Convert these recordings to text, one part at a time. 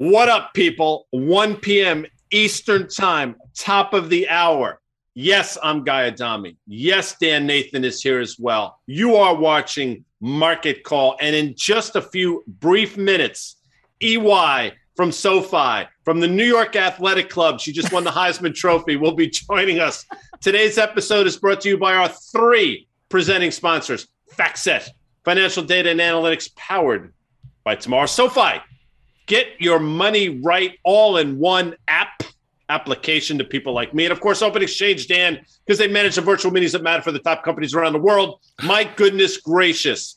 What up, people? 1 p.m. Eastern Time, top of the hour. Yes, I'm Guy Adami. Yes, Dan Nathan is here as well. You are watching Market Call. And in just a few brief minutes, EY from SoFi, from the New York Athletic Club, she just won the Heisman Trophy, will be joining us. Today's episode is brought to you by our three presenting sponsors FactSet, financial data and analytics powered by tomorrow. SoFi, get your money right all in one app application to people like me. And of course, Open Exchange, Dan, because they manage the virtual meetings that matter for the top companies around the world. My goodness gracious.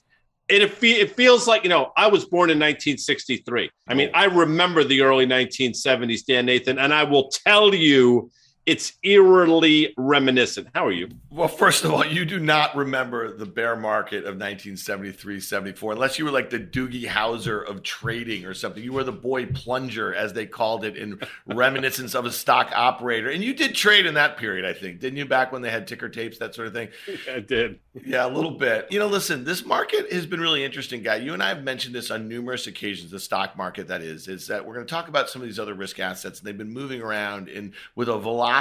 And it, fe- it feels like, you know, I was born in 1963. I mean, oh. I remember the early 1970s, Dan Nathan, and I will tell you it's eerily reminiscent. How are you? Well, first of all, you do not remember the bear market of 1973, 74, unless you were like the Doogie Howser of trading or something. You were the boy plunger, as they called it, in reminiscence of a stock operator. And you did trade in that period, I think, didn't you? Back when they had ticker tapes, that sort of thing. I did. Yeah, a little bit. You know, listen, this market has been really interesting, guy. You and I have mentioned this on numerous occasions. The stock market, that is, is that we're going to talk about some of these other risk assets, and they've been moving around in with a velocity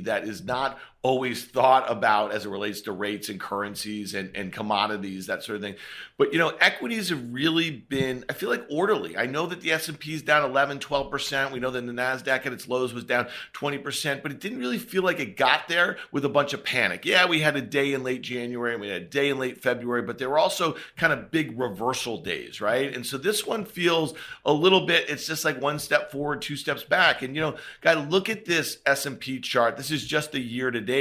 that is not always thought about as it relates to rates and currencies and, and commodities that sort of thing. But you know equities have really been i feel like orderly. I know that the s&p is down 11 12% we know that the nasdaq at its lows was down 20% but it didn't really feel like it got there with a bunch of panic. Yeah we had a day in late january and we had a day in late february but there were also kind of big reversal days right? And so this one feels a little bit it's just like one step forward two steps back. And you know guy look at this s&p chart. This is just the year to date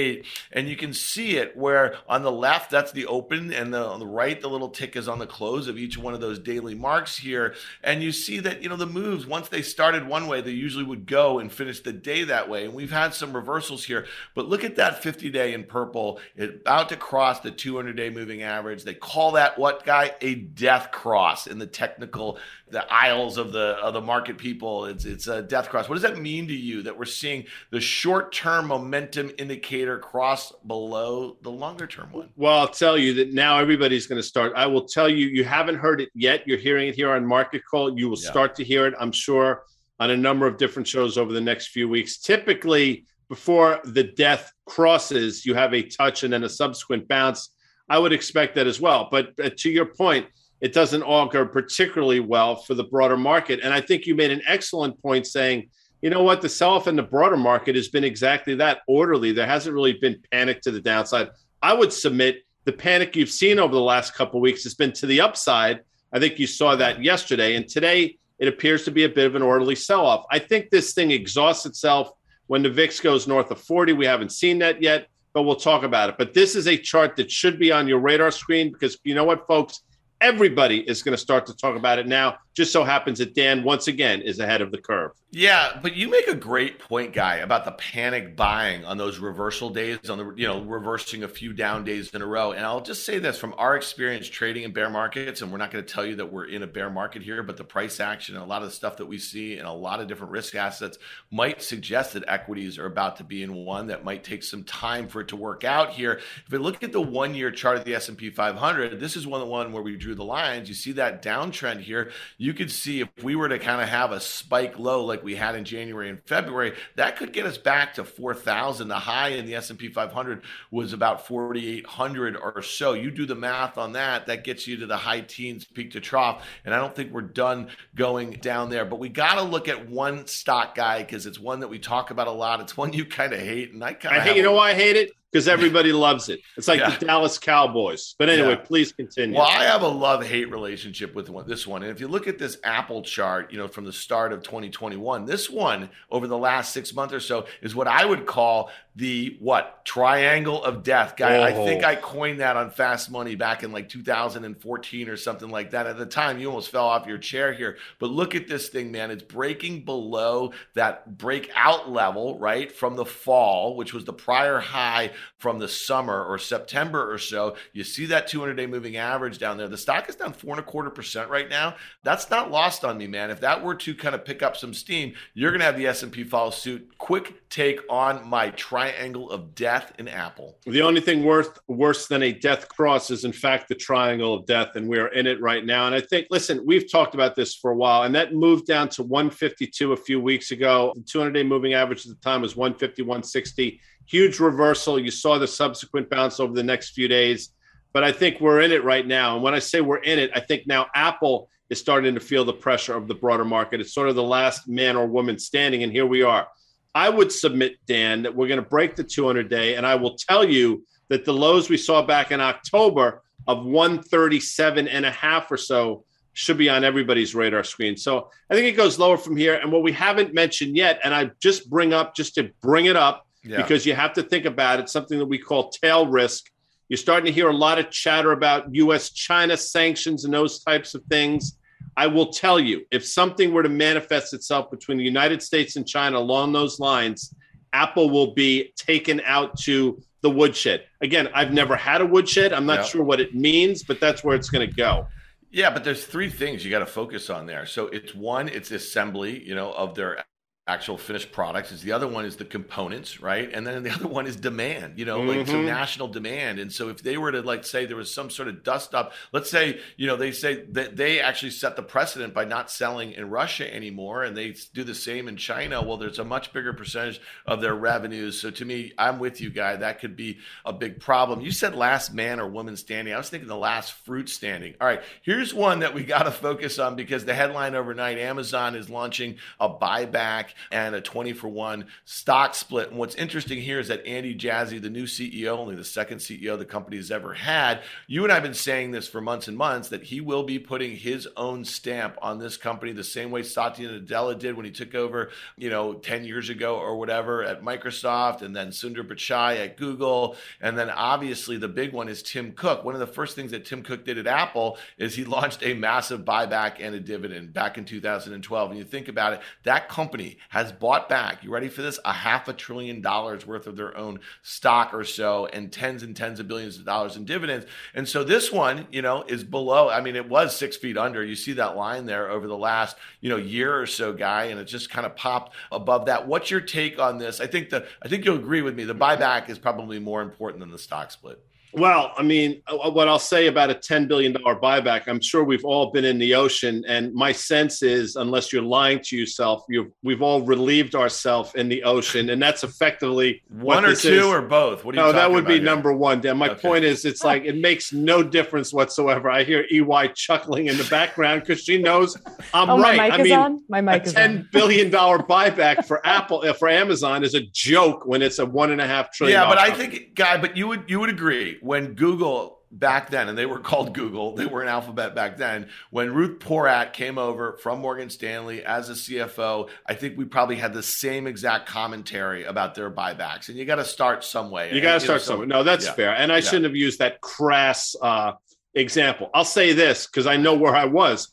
and you can see it where on the left that's the open, and the, on the right the little tick is on the close of each one of those daily marks here. And you see that you know the moves once they started one way, they usually would go and finish the day that way. And we've had some reversals here, but look at that 50 day in purple, it's about to cross the 200 day moving average. They call that what guy a death cross in the technical the aisles of the of the market people. It's it's a death cross. What does that mean to you that we're seeing the short term momentum indicator cross below the longer term one? Well, I'll tell you that now everybody's going to start. I will tell you, you haven't heard it yet. You're hearing it here on Market Call. You will yeah. start to hear it, I'm sure, on a number of different shows over the next few weeks. Typically, before the death crosses, you have a touch and then a subsequent bounce. I would expect that as well. But uh, to your point, it doesn't augur particularly well for the broader market. And I think you made an excellent point saying, you know what, the sell off in the broader market has been exactly that orderly. There hasn't really been panic to the downside. I would submit the panic you've seen over the last couple weeks has been to the upside. I think you saw that yesterday. And today it appears to be a bit of an orderly sell off. I think this thing exhausts itself when the VIX goes north of 40. We haven't seen that yet, but we'll talk about it. But this is a chart that should be on your radar screen because you know what, folks? Everybody is going to start to talk about it now. Just so happens that Dan, once again, is ahead of the curve. Yeah, but you make a great point, guy, about the panic buying on those reversal days, on the you know reversing a few down days in a row. And I'll just say this from our experience trading in bear markets, and we're not going to tell you that we're in a bear market here, but the price action and a lot of the stuff that we see and a lot of different risk assets might suggest that equities are about to be in one that might take some time for it to work out here. If we look at the one-year chart of the S&P 500, this is one of the one where we drew the lines. You see that downtrend here. You could see if we were to kind of have a spike low like we had in January and February, that could get us back to 4,000. The high in the S&P 500 was about 4,800 or so. You do the math on that, that gets you to the high teens peak to trough. And I don't think we're done going down there. But we got to look at one stock guy because it's one that we talk about a lot. It's one you kind of hate, and I kind of hate. You know why I hate it? Because everybody loves it. It's like yeah. the Dallas Cowboys. But anyway, yeah. please continue. Well, I have a love hate relationship with one, this one. And if you look at this Apple chart, you know, from the start of 2021, this one over the last six months or so is what I would call the what triangle of death guy. Oh. I think I coined that on Fast Money back in like 2014 or something like that. At the time, you almost fell off your chair here. But look at this thing, man. It's breaking below that breakout level, right, from the fall, which was the prior high from the summer or September or so. You see that 200 day moving average down there. The stock is down four and a quarter percent right now. That's not lost on me, man. If that were to kind of pick up some steam, you're going to have the S&P follow suit. Quick take on my triangle triangle of death in Apple. The only thing worse worse than a death cross is, in fact, the triangle of death, and we're in it right now. And I think, listen, we've talked about this for a while, and that moved down to 152 a few weeks ago. The 200 day moving average at the time was 150, 160. Huge reversal. You saw the subsequent bounce over the next few days, but I think we're in it right now. And when I say we're in it, I think now Apple is starting to feel the pressure of the broader market. It's sort of the last man or woman standing, and here we are. I would submit, Dan, that we're going to break the 200 day, and I will tell you that the lows we saw back in October of 137 and a half or so should be on everybody's radar screen. So I think it goes lower from here. And what we haven't mentioned yet, and I just bring up just to bring it up yeah. because you have to think about it, something that we call tail risk. You're starting to hear a lot of chatter about US China sanctions and those types of things. I will tell you, if something were to manifest itself between the United States and China along those lines, Apple will be taken out to the woodshed. Again, I've never had a woodshed. I'm not sure what it means, but that's where it's going to go. Yeah, but there's three things you got to focus on there. So it's one, it's assembly, you know, of their actual finished products is the other one is the components right? And then the other one is demand you know mm-hmm. like so national demand. And so if they were to like say there was some sort of dust up let's say you know they say that they actually set the precedent by not selling in russia anymore and they do the same in china well there's a much bigger percentage of their revenues. So to me i'm with you guy. That could be a big problem. You said last man or woman standing. I was thinking the last fruit standing. All right here's one that we got to focus on because the headline overnight amazon is launching a buyback and a 20 for 1 stock split. And what's interesting here is that Andy Jassy, the new CEO, only the second CEO the company has ever had, you and I have been saying this for months and months that he will be putting his own stamp on this company the same way Satya Nadella did when he took over, you know, 10 years ago or whatever at Microsoft and then Sundar Pichai at Google. And then obviously the big one is Tim Cook. One of the first things that Tim Cook did at Apple is he launched a massive buyback and a dividend back in 2012. And you think about it, that company has bought back, you ready for this? A half a trillion dollars worth of their own stock or so and tens and tens of billions of dollars in dividends. And so this one, you know, is below. I mean, it was six feet under. You see that line there over the last, you know, year or so, guy, and it just kind of popped above that. What's your take on this? I think the I think you'll agree with me. The buyback is probably more important than the stock split. Well, I mean, uh, what I'll say about a $10 billion buyback, I'm sure we've all been in the ocean. And my sense is, unless you're lying to yourself, we've all relieved ourselves in the ocean. And that's effectively one or two is. or both. What are you no, that would be here? number one, Dan. My okay. point is, it's like it makes no difference whatsoever. I hear EY chuckling in the background because she knows I'm oh, right. My mic I mean, is on? My mic a $10 billion buyback for Apple, uh, for Amazon is a joke when it's a one and a half trillion. Yeah, but I think, Guy, but you would, you would agree when Google back then, and they were called Google, they were an alphabet back then. When Ruth Porat came over from Morgan Stanley as a CFO, I think we probably had the same exact commentary about their buybacks. And you got to start some way. You got to start somewhere. No, that's yeah. fair. And I yeah. shouldn't have used that crass uh, example. I'll say this because I know where I was.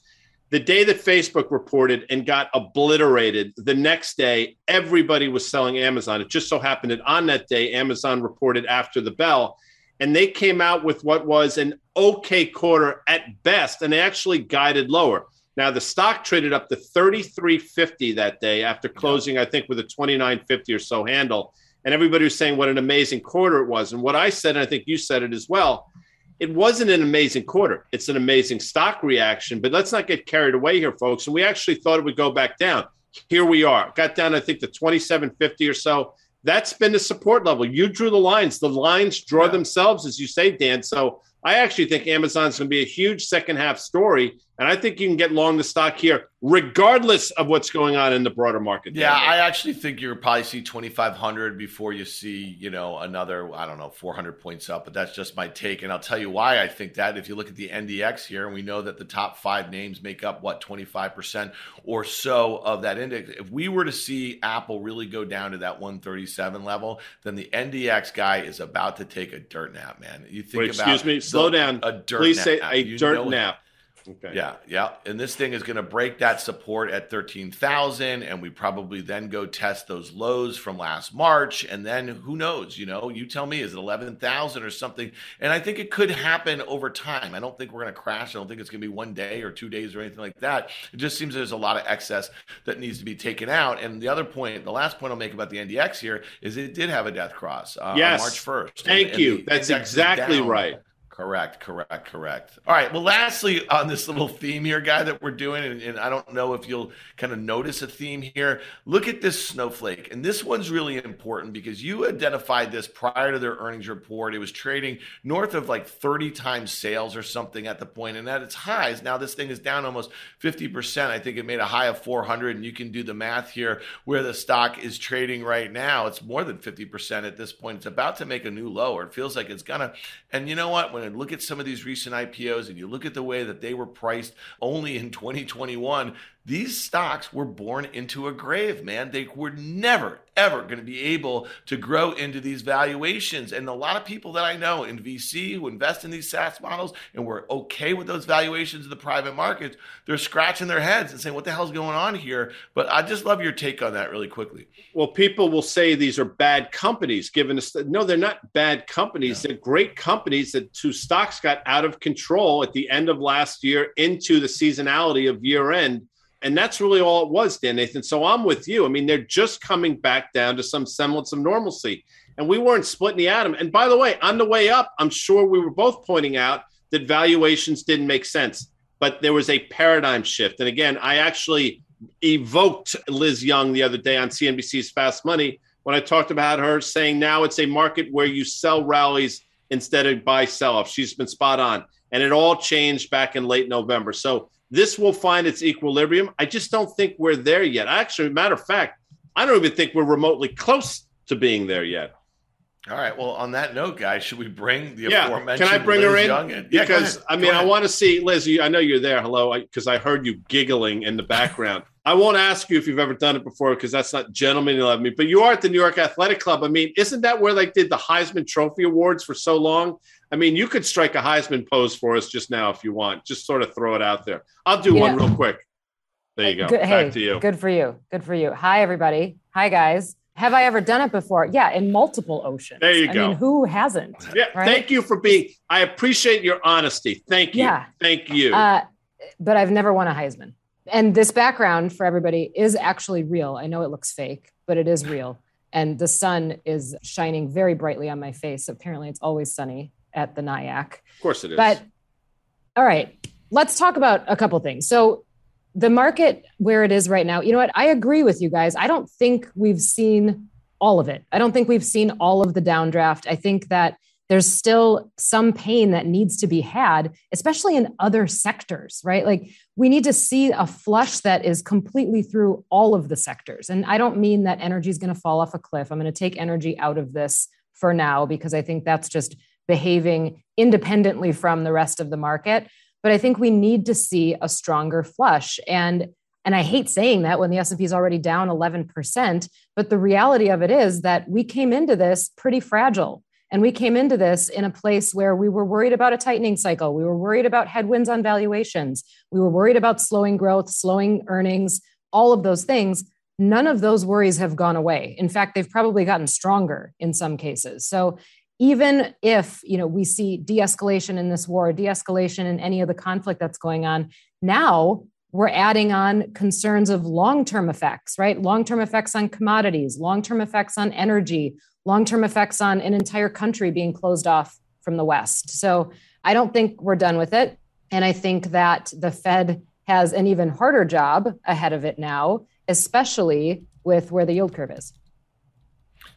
The day that Facebook reported and got obliterated, the next day, everybody was selling Amazon. It just so happened that on that day, Amazon reported after the bell and they came out with what was an okay quarter at best, and they actually guided lower. Now the stock traded up to 33.50 that day after closing, I think, with a 29.50 or so handle. And everybody was saying what an amazing quarter it was. And what I said, and I think you said it as well, it wasn't an amazing quarter. It's an amazing stock reaction, but let's not get carried away here, folks. And we actually thought it would go back down. Here we are. Got down, I think, to 27.50 or so that's been the support level. You drew the lines. The lines draw yeah. themselves, as you say, Dan. So I actually think Amazon's going to be a huge second half story. And I think you can get long the stock here, regardless of what's going on in the broader market. Yeah, I actually think you'll probably see 2,500 before you see, you know, another, I don't know, 400 points up. But that's just my take. And I'll tell you why I think that. If you look at the NDX here, and we know that the top five names make up, what, 25% or so of that index. If we were to see Apple really go down to that 137 level, then the NDX guy is about to take a dirt nap, man. You think Wait, about. Excuse me, slow down. A dirt Please nap. say a you dirt nap. Okay. Yeah, yeah. And this thing is going to break that support at 13,000 and we probably then go test those lows from last March and then who knows, you know, you tell me is it 11,000 or something. And I think it could happen over time. I don't think we're going to crash. I don't think it's going to be one day or two days or anything like that. It just seems there's a lot of excess that needs to be taken out. And the other point, the last point I'll make about the NDX here is it did have a death cross uh, yes. on March 1st. Thank and, you. And That's exactly right. Correct, correct, correct. All right. Well, lastly, on this little theme here, guy, that we're doing, and, and, I don't know if you'll kind of notice a theme here. Look at this snowflake. And this one's really important because you identified this prior to their earnings report. It was trading north of like 30 times sales or something at the point, and at its highs. Now, this thing is down almost 50%. I think it made a high of 400, and you can do the math here where the stock is trading right now. It's more than 50% at this point. It's about to make a new low, or it feels like it's going to. And you know what? When and look at some of these recent IPOs and you look at the way that they were priced only in 2021, these stocks were born into a grave, man. They were never, ever going to be able to grow into these valuations. And a lot of people that I know in VC who invest in these SaaS models and were okay with those valuations in the private markets, they're scratching their heads and saying, what the hell's going on here? But I just love your take on that really quickly. Well, people will say these are bad companies, given us. No, they're not bad companies. They're great companies that two stocks got out of control at the end of last year into the seasonality of year end and that's really all it was, Dan Nathan. So I'm with you. I mean, they're just coming back down to some semblance of normalcy. And we weren't splitting the atom. And by the way, on the way up, I'm sure we were both pointing out that valuations didn't make sense, but there was a paradigm shift. And again, I actually evoked Liz Young the other day on CNBC's Fast Money when I talked about her saying now it's a market where you sell rallies instead of buy sell off. She's been spot on. And it all changed back in late November. So this will find its equilibrium. I just don't think we're there yet. Actually, matter of fact, I don't even think we're remotely close to being there yet. All right. Well, on that note, guys, should we bring the yeah. aforementioned? Can I bring Liz her in? In? Yeah, because I mean, I want to see Liz. I know you're there. Hello, because I, I, heard you giggling in the background. I won't ask you if you've ever done it before because that's not gentlemanly of me. But you are at the New York Athletic Club. I mean, isn't that where they did the Heisman Trophy awards for so long? I mean, you could strike a Heisman pose for us just now if you want. Just sort of throw it out there. I'll do one real quick. There you go. Good, Back hey, to you. Good for you. Good for you. Hi, everybody. Hi, guys. Have I ever done it before? Yeah, in multiple oceans. There you I go. Mean, who hasn't? Yeah. Right? Thank you for being. I appreciate your honesty. Thank you. Yeah. Thank you. Uh, but I've never won a Heisman. And this background for everybody is actually real. I know it looks fake, but it is real. And the sun is shining very brightly on my face. Apparently, it's always sunny at the NYAC. Of course it is. But all right, let's talk about a couple things. So the market where it is right now, you know what? I agree with you guys. I don't think we've seen all of it. I don't think we've seen all of the downdraft. I think that there's still some pain that needs to be had, especially in other sectors, right? Like we need to see a flush that is completely through all of the sectors. And I don't mean that energy is going to fall off a cliff. I'm going to take energy out of this for now because I think that's just behaving independently from the rest of the market. But i think we need to see a stronger flush. And and i hate saying that when the s&p is already down 11% but the reality of it is that we came into this pretty fragile. And we came into this in a place where we were worried about a tightening cycle. We were worried about headwinds on valuations. We were worried about slowing growth slowing earnings all of those things. None of those worries have gone away. In fact they've probably gotten stronger in some cases. So even if you know we see de-escalation in this war de-escalation in any of the conflict that's going on now we're adding on concerns of long-term effects right? Long-term effects on commodities long-term effects on energy long-term effects on an entire country being closed off from the west. So i don't think we're done with it. And i think that the fed has an even harder job ahead of it now especially with where the yield curve is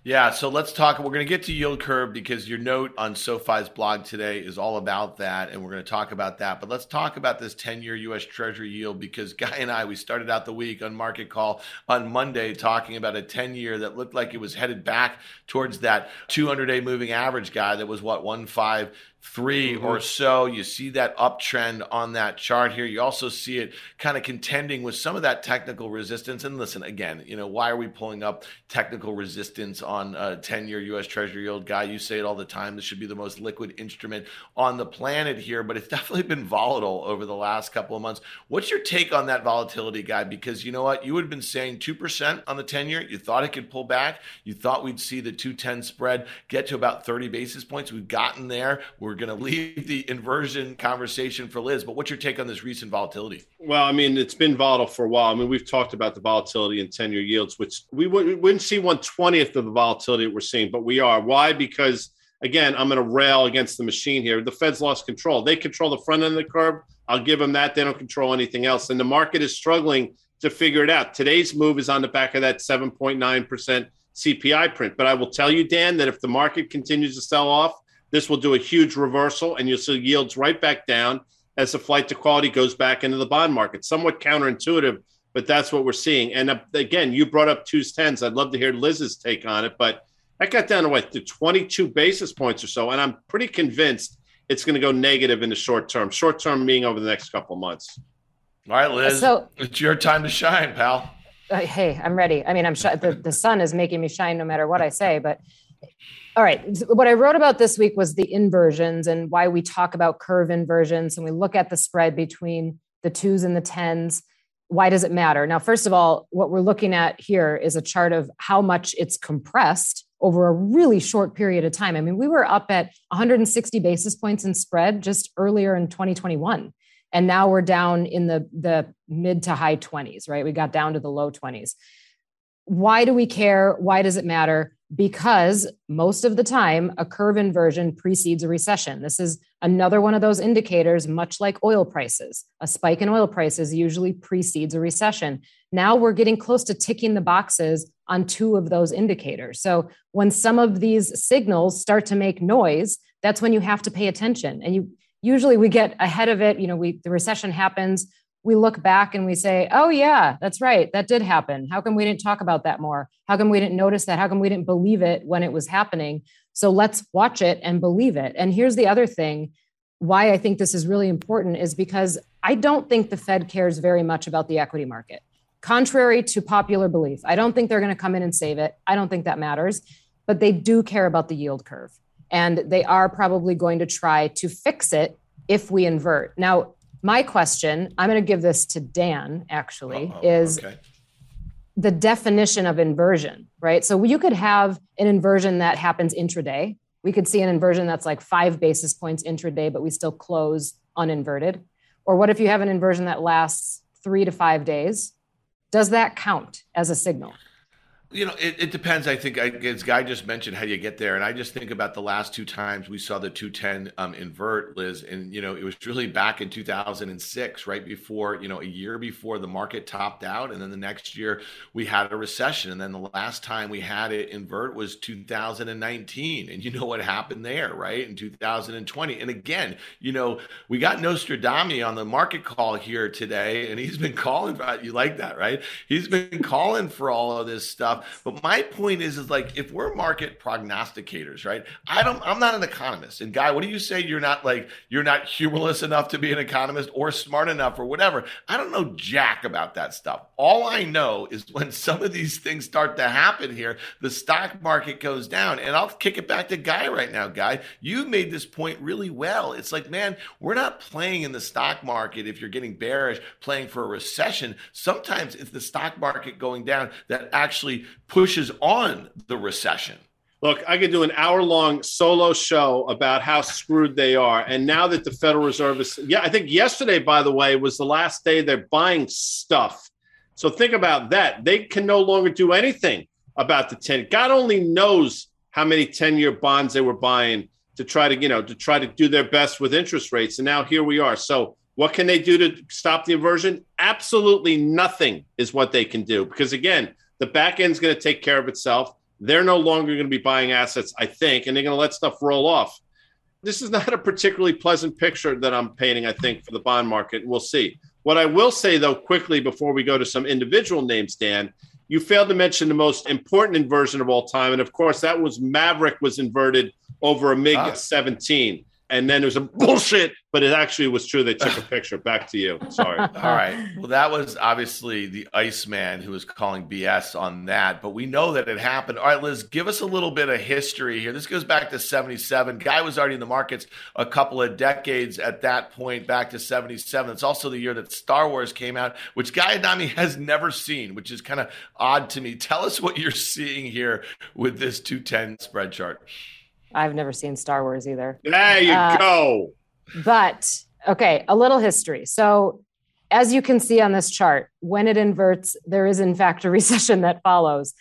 yeah, so let's talk. We're going to get to yield curve because your note on SoFi's blog today is all about that, and we're going to talk about that. But let's talk about this 10 year US Treasury yield because Guy and I, we started out the week on Market Call on Monday talking about a 10 year that looked like it was headed back towards that 200 day moving average guy that was what, 1 5 three mm-hmm. or so. You see that uptrend on that chart here. You also see it kind of contending with some of that technical resistance. And listen, again, you know, why are we pulling up technical resistance on a 10 year US Treasury yield guy? You say it all the time. This should be the most liquid instrument on the planet here, but it's definitely been volatile over the last couple of months. What's your take on that volatility, guy? Because you know what? You had been saying 2% on the 10 year. You thought it could pull back. You thought we'd see the 210 spread get to about 30 basis points. We've gotten there. We're we're going to leave the inversion conversation for Liz. But what's your take on this recent volatility? Well, I mean, it's been volatile for a while. I mean, we've talked about the volatility in 10 year yields, which we, we wouldn't see 120th of the volatility that we're seeing, but we are. Why? Because, again, I'm going to rail against the machine here. The Fed's lost control. They control the front end of the curve. I'll give them that. They don't control anything else. And the market is struggling to figure it out. Today's move is on the back of that 7.9% CPI print. But I will tell you, Dan, that if the market continues to sell off, this will do a huge reversal, and you'll see yields right back down as the flight to quality goes back into the bond market. Somewhat counterintuitive, but that's what we're seeing. And uh, again, you brought up twos tens. I'd love to hear Liz's take on it, but that got down to what to 22 basis points or so, and I'm pretty convinced it's going to go negative in the short term. Short term meaning over the next couple of months. All right, Liz. So it's your time to shine, pal. Uh, hey, I'm ready. I mean, I'm sh- the the sun is making me shine no matter what I say, but all right. What I wrote about this week was the inversions and why we talk about curve inversions and we look at the spread between the twos and the tens. Why does it matter? Now, first of all, what we're looking at here is a chart of how much it's compressed over a really short period of time. I mean, we were up at 160 basis points in spread just earlier in 2021. And now we're down in the, the mid to high 20s, right? We got down to the low 20s. Why do we care? Why does it matter? Because most of the time a curve inversion precedes a recession. This is another one of those indicators, much like oil prices. A spike in oil prices usually precedes a recession. Now we're getting close to ticking the boxes on two of those indicators. So when some of these signals start to make noise, that's when you have to pay attention. And you usually we get ahead of it. You know, we the recession happens we look back and we say, oh, yeah, that's right. That did happen. How come we didn't talk about that more? How come we didn't notice that? How come we didn't believe it when it was happening? So let's watch it and believe it. And here's the other thing why I think this is really important is because I don't think the Fed cares very much about the equity market. Contrary to popular belief, I don't think they're going to come in and save it. I don't think that matters, but they do care about the yield curve. And they are probably going to try to fix it if we invert. Now, my question, I'm going to give this to Dan actually, Uh-oh, is okay. the definition of inversion, right? So you could have an inversion that happens intraday. We could see an inversion that's like five basis points intraday, but we still close uninverted. Or what if you have an inversion that lasts three to five days? Does that count as a signal? You know, it, it depends. I think, I, as Guy just mentioned, how you get there. And I just think about the last two times we saw the 210 um, invert, Liz. And, you know, it was really back in 2006, right before, you know, a year before the market topped out. And then the next year we had a recession. And then the last time we had it invert was 2019. And you know what happened there, right? In 2020. And again, you know, we got Nostradamus on the market call here today. And he's been calling, For, you like that, right? He's been calling for all of this stuff. But my point is, is like if we're market prognosticators, right? I don't. I'm not an economist. And guy, what do you say? You're not like you're not humorless enough to be an economist or smart enough or whatever. I don't know jack about that stuff. All I know is when some of these things start to happen here, the stock market goes down. And I'll kick it back to Guy right now. Guy, you made this point really well. It's like, man, we're not playing in the stock market if you're getting bearish, playing for a recession. Sometimes it's the stock market going down that actually pushes on the recession. Look, I could do an hour long solo show about how screwed they are. And now that the Federal Reserve is, yeah, I think yesterday, by the way, was the last day they're buying stuff. So think about that. They can no longer do anything about the 10. God only knows how many 10 year bonds they were buying to try to, you know, to try to do their best with interest rates. And now here we are. So what can they do to stop the inversion? Absolutely nothing is what they can do. Because again, the back end's going to take care of itself. They're no longer going to be buying assets, I think, and they're going to let stuff roll off. This is not a particularly pleasant picture that I'm painting, I think, for the bond market. We'll see. What I will say, though, quickly before we go to some individual names, Dan, you failed to mention the most important inversion of all time. And of course, that was Maverick was inverted over a MiG ah. 17. And then it was a bullshit, but it actually was true. They took a picture. Back to you. Sorry. All right. Well, that was obviously the Iceman who was calling BS on that, but we know that it happened. All right, Liz, give us a little bit of history here. This goes back to 77. Guy was already in the markets a couple of decades at that point, back to 77. It's also the year that Star Wars came out, which Guy Adami has never seen, which is kind of odd to me. Tell us what you're seeing here with this 210 spread chart. I've never seen Star Wars either. There you uh, go. But okay, a little history. So, as you can see on this chart, when it inverts, there is in fact a recession that follows.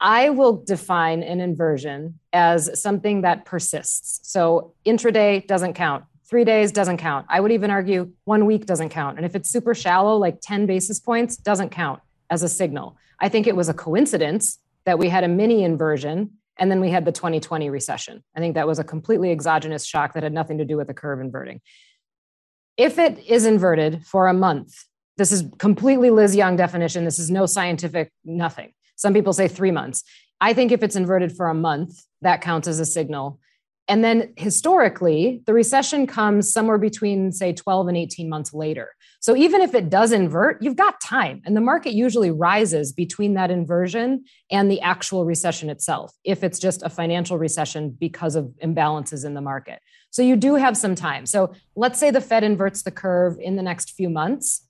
I will define an inversion as something that persists. So, intraday doesn't count. Three days doesn't count. I would even argue one week doesn't count. And if it's super shallow, like 10 basis points, doesn't count as a signal. I think it was a coincidence that we had a mini inversion and then we had the 2020 recession. I think that was a completely exogenous shock that had nothing to do with the curve inverting. If it is inverted for a month, this is completely Liz Young definition. This is no scientific nothing. Some people say three months. I think if it's inverted for a month, that counts as a signal. And then historically, the recession comes somewhere between, say, 12 and 18 months later. So even if it does invert, you've got time. And the market usually rises between that inversion and the actual recession itself, if it's just a financial recession because of imbalances in the market. So you do have some time. So let's say the Fed inverts the curve in the next few months.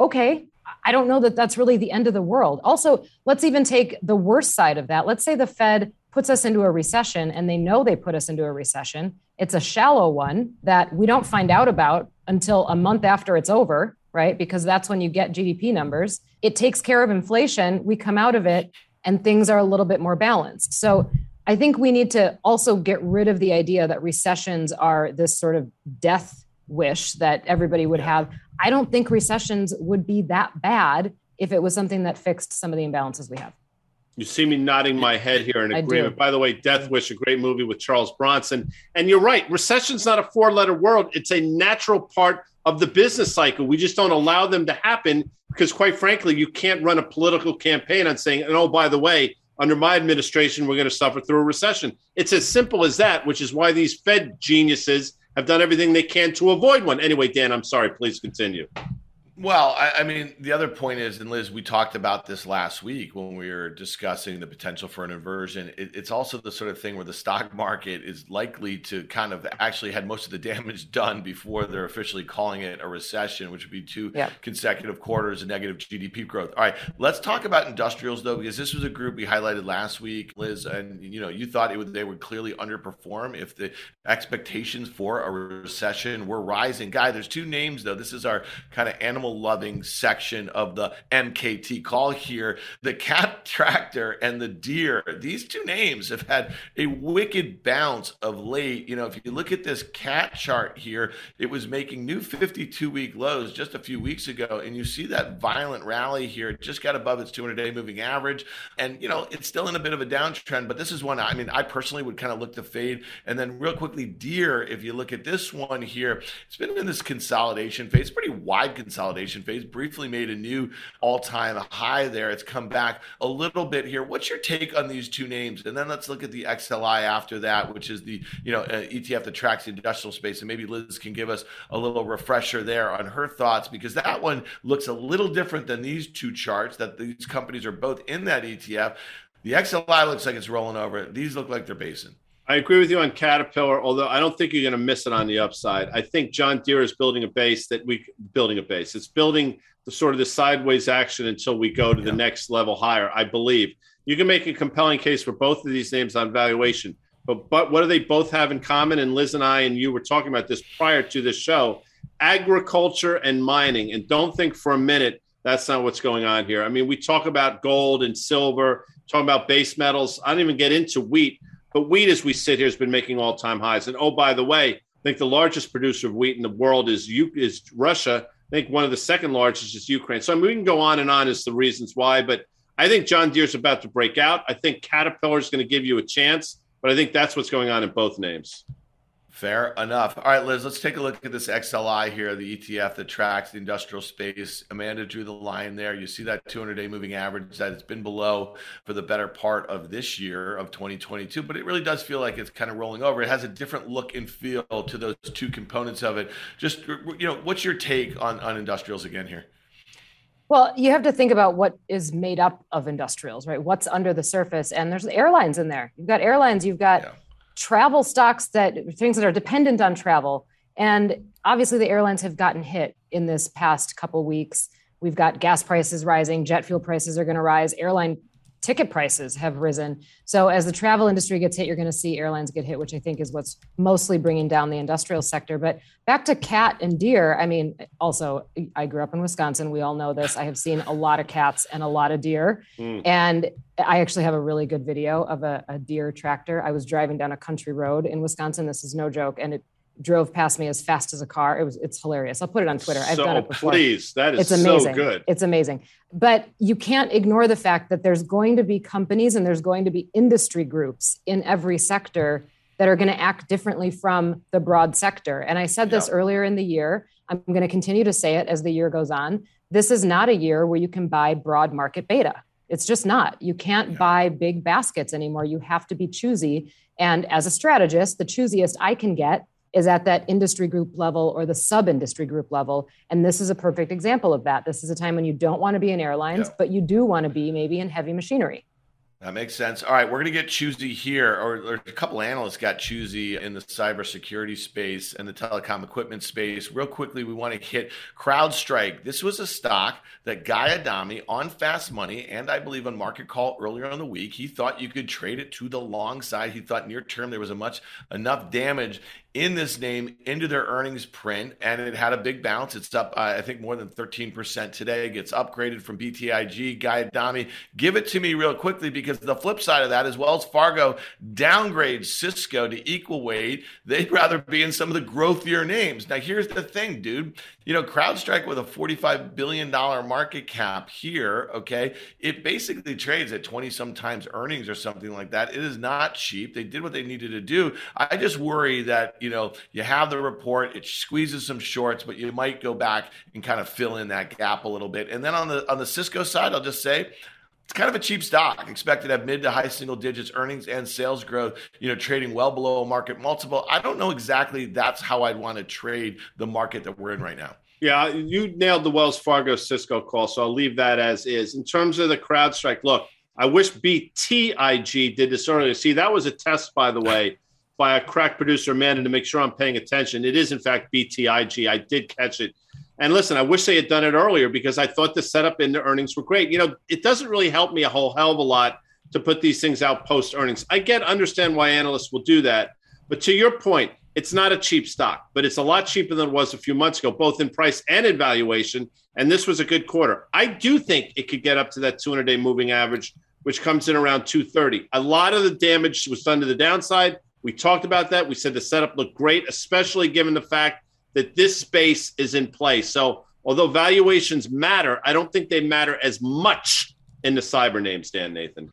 Okay, I don't know that that's really the end of the world. Also, let's even take the worst side of that. Let's say the Fed puts us into a recession and they know they put us into a recession. It's a shallow one that we don't find out about until a month after it's over, right? Because that's when you get GDP numbers. It takes care of inflation. We come out of it and things are a little bit more balanced. So I think we need to also get rid of the idea that recessions are this sort of death wish that everybody would have. I don't think recessions would be that bad if it was something that fixed some of the imbalances we have. You see me nodding my head here in agreement. By the way, Death Wish, a great movie with Charles Bronson. And you're right, recession's not a four letter word, it's a natural part of the business cycle. We just don't allow them to happen because, quite frankly, you can't run a political campaign on saying, and oh, by the way, under my administration, we're going to suffer through a recession. It's as simple as that, which is why these Fed geniuses have done everything they can to avoid one. Anyway, Dan, I'm sorry. Please continue. Well, I, I, mean, the other point is, and Liz, we talked about this last week when we were discussing the potential for an inversion. It, it's also the sort of thing where the stock market is likely to kind of actually had most of the damage done before they're officially calling it a recession, which would be two yeah. consecutive quarters of negative GDP growth. All right, let's talk about industrials though, because this was a group we highlighted last week, Liz, and you know, you thought it would they would clearly underperform if the expectations for a recession were rising. Guy, there's two names though. This is our kind of animal animal loving section of the MKT call here. The cat tractor and the Deere, these two names have had a wicked bounce of late. You know, if you look at this cat chart here, it was making new 52 week lows just a few weeks ago. And you see that violent rally here. It just got above its 200 day moving average. And, you know, it's still in a bit of a downtrend, but this is one, I mean, I personally would kind of look to fade. And then, real quickly, Deere, if you look at this one here, it's been in this consolidation phase, pretty wide consolidation consolidation phase. Briefly made a new all time high there. It's come back a little bit here. What's your take on these two names? And then let's look at the XLI after that, which is the you know uh, ETF that tracks the industrial space. And maybe Liz can give us a little refresher there on her thoughts because that one looks a little different than these two charts. That these companies are both in that ETF. The XLI looks like it's rolling over. These look like they're basing. I agree with you on Caterpillar, although I don't think you're going to miss it on the upside. I think John Deere is building a base that we building a base. It's building the sort of the sideways action until we go to yeah. the next level higher. I believe you can make a compelling case for both of these names on valuation. But but what do they both have in common? And Liz and I and you were talking about this prior to this show: agriculture and mining. And don't think for a minute that's not what's going on here. I mean, we talk about gold and silver, talking about base metals. I don't even get into wheat but wheat, as we sit here, has been making all time highs. And oh, by the way, I think the largest producer of wheat in the world is is Russia. I think one of the second largest is Ukraine. So I mean, we can go on and on as the reasons why, but I think John Deere's about to break out. I think Caterpillar is going to give you a chance, but I think that's what's going on in both names. Fair enough. All right, Liz, let's take a look at this XLI here, the ETF that tracks the industrial space. Amanda drew the line there. You see that 200 day moving average that it's been below for the better part of this year of 2022, but it really does feel like it's kind of rolling over. It has a different look and feel to those two components of it. Just, you know, what's your take on, on industrials again here? Well, you have to think about what is made up of industrials, right? What's under the surface. And there's airlines in there. You've got airlines, you've got yeah travel stocks that things that are dependent on travel. And obviously, the airlines have gotten hit in this past couple weeks. We've got gas prices rising, jet fuel prices are going to rise, airline ticket prices have risen. So as the travel industry gets hit, you're going to see airlines get hit, which I think is what's mostly bringing down the industrial sector. But back to cat and Deere, I mean, also I grew up in Wisconsin. We all know this. I have seen a lot of cats and a lot of deer. Mm. And I actually have a really good video of a, a Deere tractor. I was driving down a country road in Wisconsin. This is no joke. And it drove past me as fast as a car. It was it's hilarious. I'll put it on Twitter. I've so done it before. Please, that is it's amazing. so good. It's amazing. But you can't ignore the fact that there's going to be companies and there's going to be industry groups in every sector that are going to act differently from the broad sector. And I said this earlier in the year. I'm going to continue to say it as the year goes on. This is not a year where you can buy broad market beta. It's just not. You can't yeah. buy big baskets anymore. You have to be choosy. And as a strategist, the choosiest I can get is at that industry group level or the sub industry group level. And this is a perfect example of that. This is a time when you don't want to be in airlines, yeah. but you do want to be maybe in heavy machinery. That makes sense. All right, we're going to get choosy here, or, or, a couple analysts got choosy in the cybersecurity space and the telecom equipment space. Real quickly, we want to hit CrowdStrike. This was a stock that Guy Adami on Fast Money and I believe on Market Call earlier in the week, he thought you could trade it to the long side. He thought near term there was a much enough damage in this name into their earnings print, and it had a big bounce. It's up, uh, I think, more than 13% today. It gets upgraded from BTIG. Guy Adami, give it to me real quickly because the flip side of that is Wells Fargo downgrades Cisco to equal weight. They'd rather be in some of the growthier names. Now, here's the thing, dude. You know, CrowdStrike with a $45 billion market cap here, okay, it basically trades at 20 sometimes earnings or something like that. It is not cheap. They did what they needed to do. I just worry that, you know, you have the report, it squeezes some shorts, but you might go back and kind of fill in that gap a little bit. And then on the on the Cisco side, I'll just say it's kind of a cheap stock, expected to have mid to high single digits earnings and sales growth, you know, trading well below a market multiple. I don't know exactly that's how I'd want to trade the market that we're in right now. Yeah, you nailed the Wells Fargo Cisco call, so I'll leave that as is. In terms of the CrowdStrike, look, I wish BTIG did this earlier. See, that was a test, by the way, by a crack producer, Amanda, to make sure I'm paying attention. It is, in fact, BTIG. I did catch it. And listen, I wish they had done it earlier because I thought the setup in the earnings were great. You know, it doesn't really help me a whole hell of a lot to put these things out post earnings. I get, understand why analysts will do that. But to your point, it's not a cheap stock, but it's a lot cheaper than it was a few months ago, both in price and in valuation. And this was a good quarter. I do think it could get up to that 200 day moving average, which comes in around 230. A lot of the damage was done to the downside. We talked about that. We said the setup looked great, especially given the fact that this space is in play. So, although valuations matter, I don't think they matter as much in the cyber names, Dan Nathan.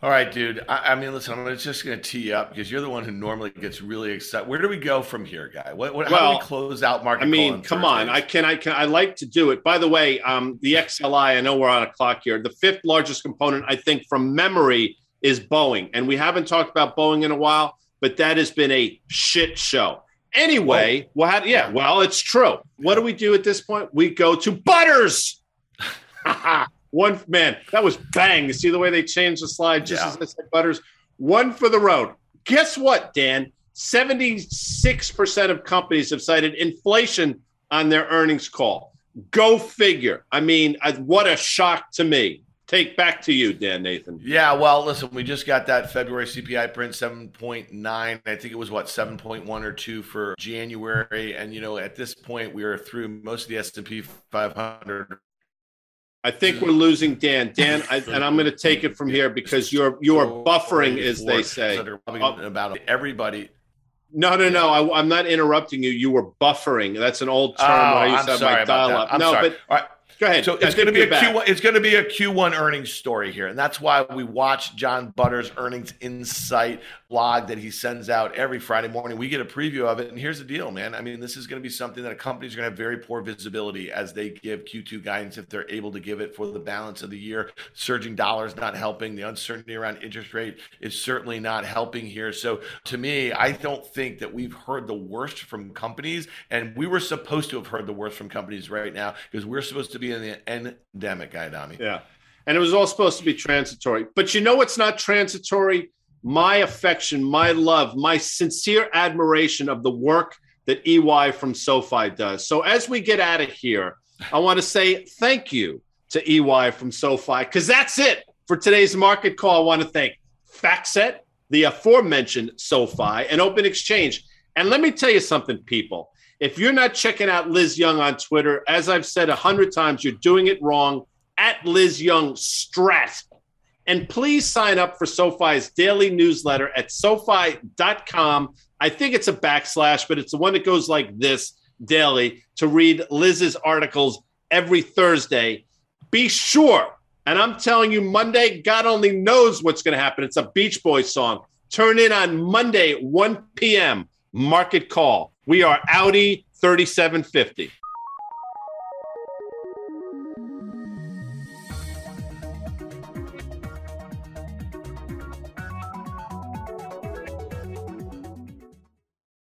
All right, dude. I, I mean, listen, I'm just going to tee you up because you're the one who normally gets really excited. Where do we go from here, guy? What, what, well, how do we close out market? I mean, come on. I can, I can, I like to do it. By the way, um, the XLI. I know we're on a clock here. The fifth largest component, I think, from memory, is Boeing, and we haven't talked about Boeing in a while but that has been a shit show. Anyway, oh. well, how, yeah, well, it's true. What do we do at this point? We go to Butters. One man, that was bang. You see the way they changed the slide just yeah. as I said Butters. One for the road. Guess what, Dan? 76% of companies have cited inflation on their earnings call. Go figure. I mean, uh, what a shock to me take back to you, Dan Nathan. Yeah, well, listen, we just got that February CPI print 7.9. I think it was what 7.1 or 2 for January and you know, at this point we are through most of the S&P 500 I think we're losing Dan. Dan, I, and I'm going to take it from here because you're you are buffering, as they say. About everybody. No, no, no. I, am not interrupting you. You were buffering. That's an old term. Oh, I used I'm to have my dial up. no, sorry. but Go ahead. So it's going to be a Q1. It's going to be a Q1 earnings story here, and that's why we watch John Butters' earnings insight blog that he sends out every Friday morning. We get a preview of it, and here's the deal, man. I mean, this is going to be something that a company's going to have very poor visibility as they give Q2 guidance if they're able to give it for the balance of the year. Surging dollars not helping. The uncertainty around interest rate is certainly not helping here. So to me, I don't think that we've heard the worst from companies, and we were supposed to have heard the worst from companies right now because we're supposed to be in the endemic, guy, Dami. Yeah. And it was all supposed to be transitory. But you know what's not transitory? My affection, my love, my sincere admiration of the work that EY from SoFi does. So as we get out of here, I want to say thank you to EY from SoFi because that's it for today's market call. I want to thank FactSet, the aforementioned SoFi, and Open Exchange. And let me tell you something, people. If you're not checking out Liz Young on Twitter, as I've said a hundred times, you're doing it wrong. At Liz Young Strat. And please sign up for SoFi's daily newsletter at SoFi.com. I think it's a backslash, but it's the one that goes like this daily to read Liz's articles every Thursday. Be sure, and I'm telling you, Monday, God only knows what's going to happen. It's a Beach Boys song. Turn in on Monday, 1 p.m. Market call. We are Audi 3750.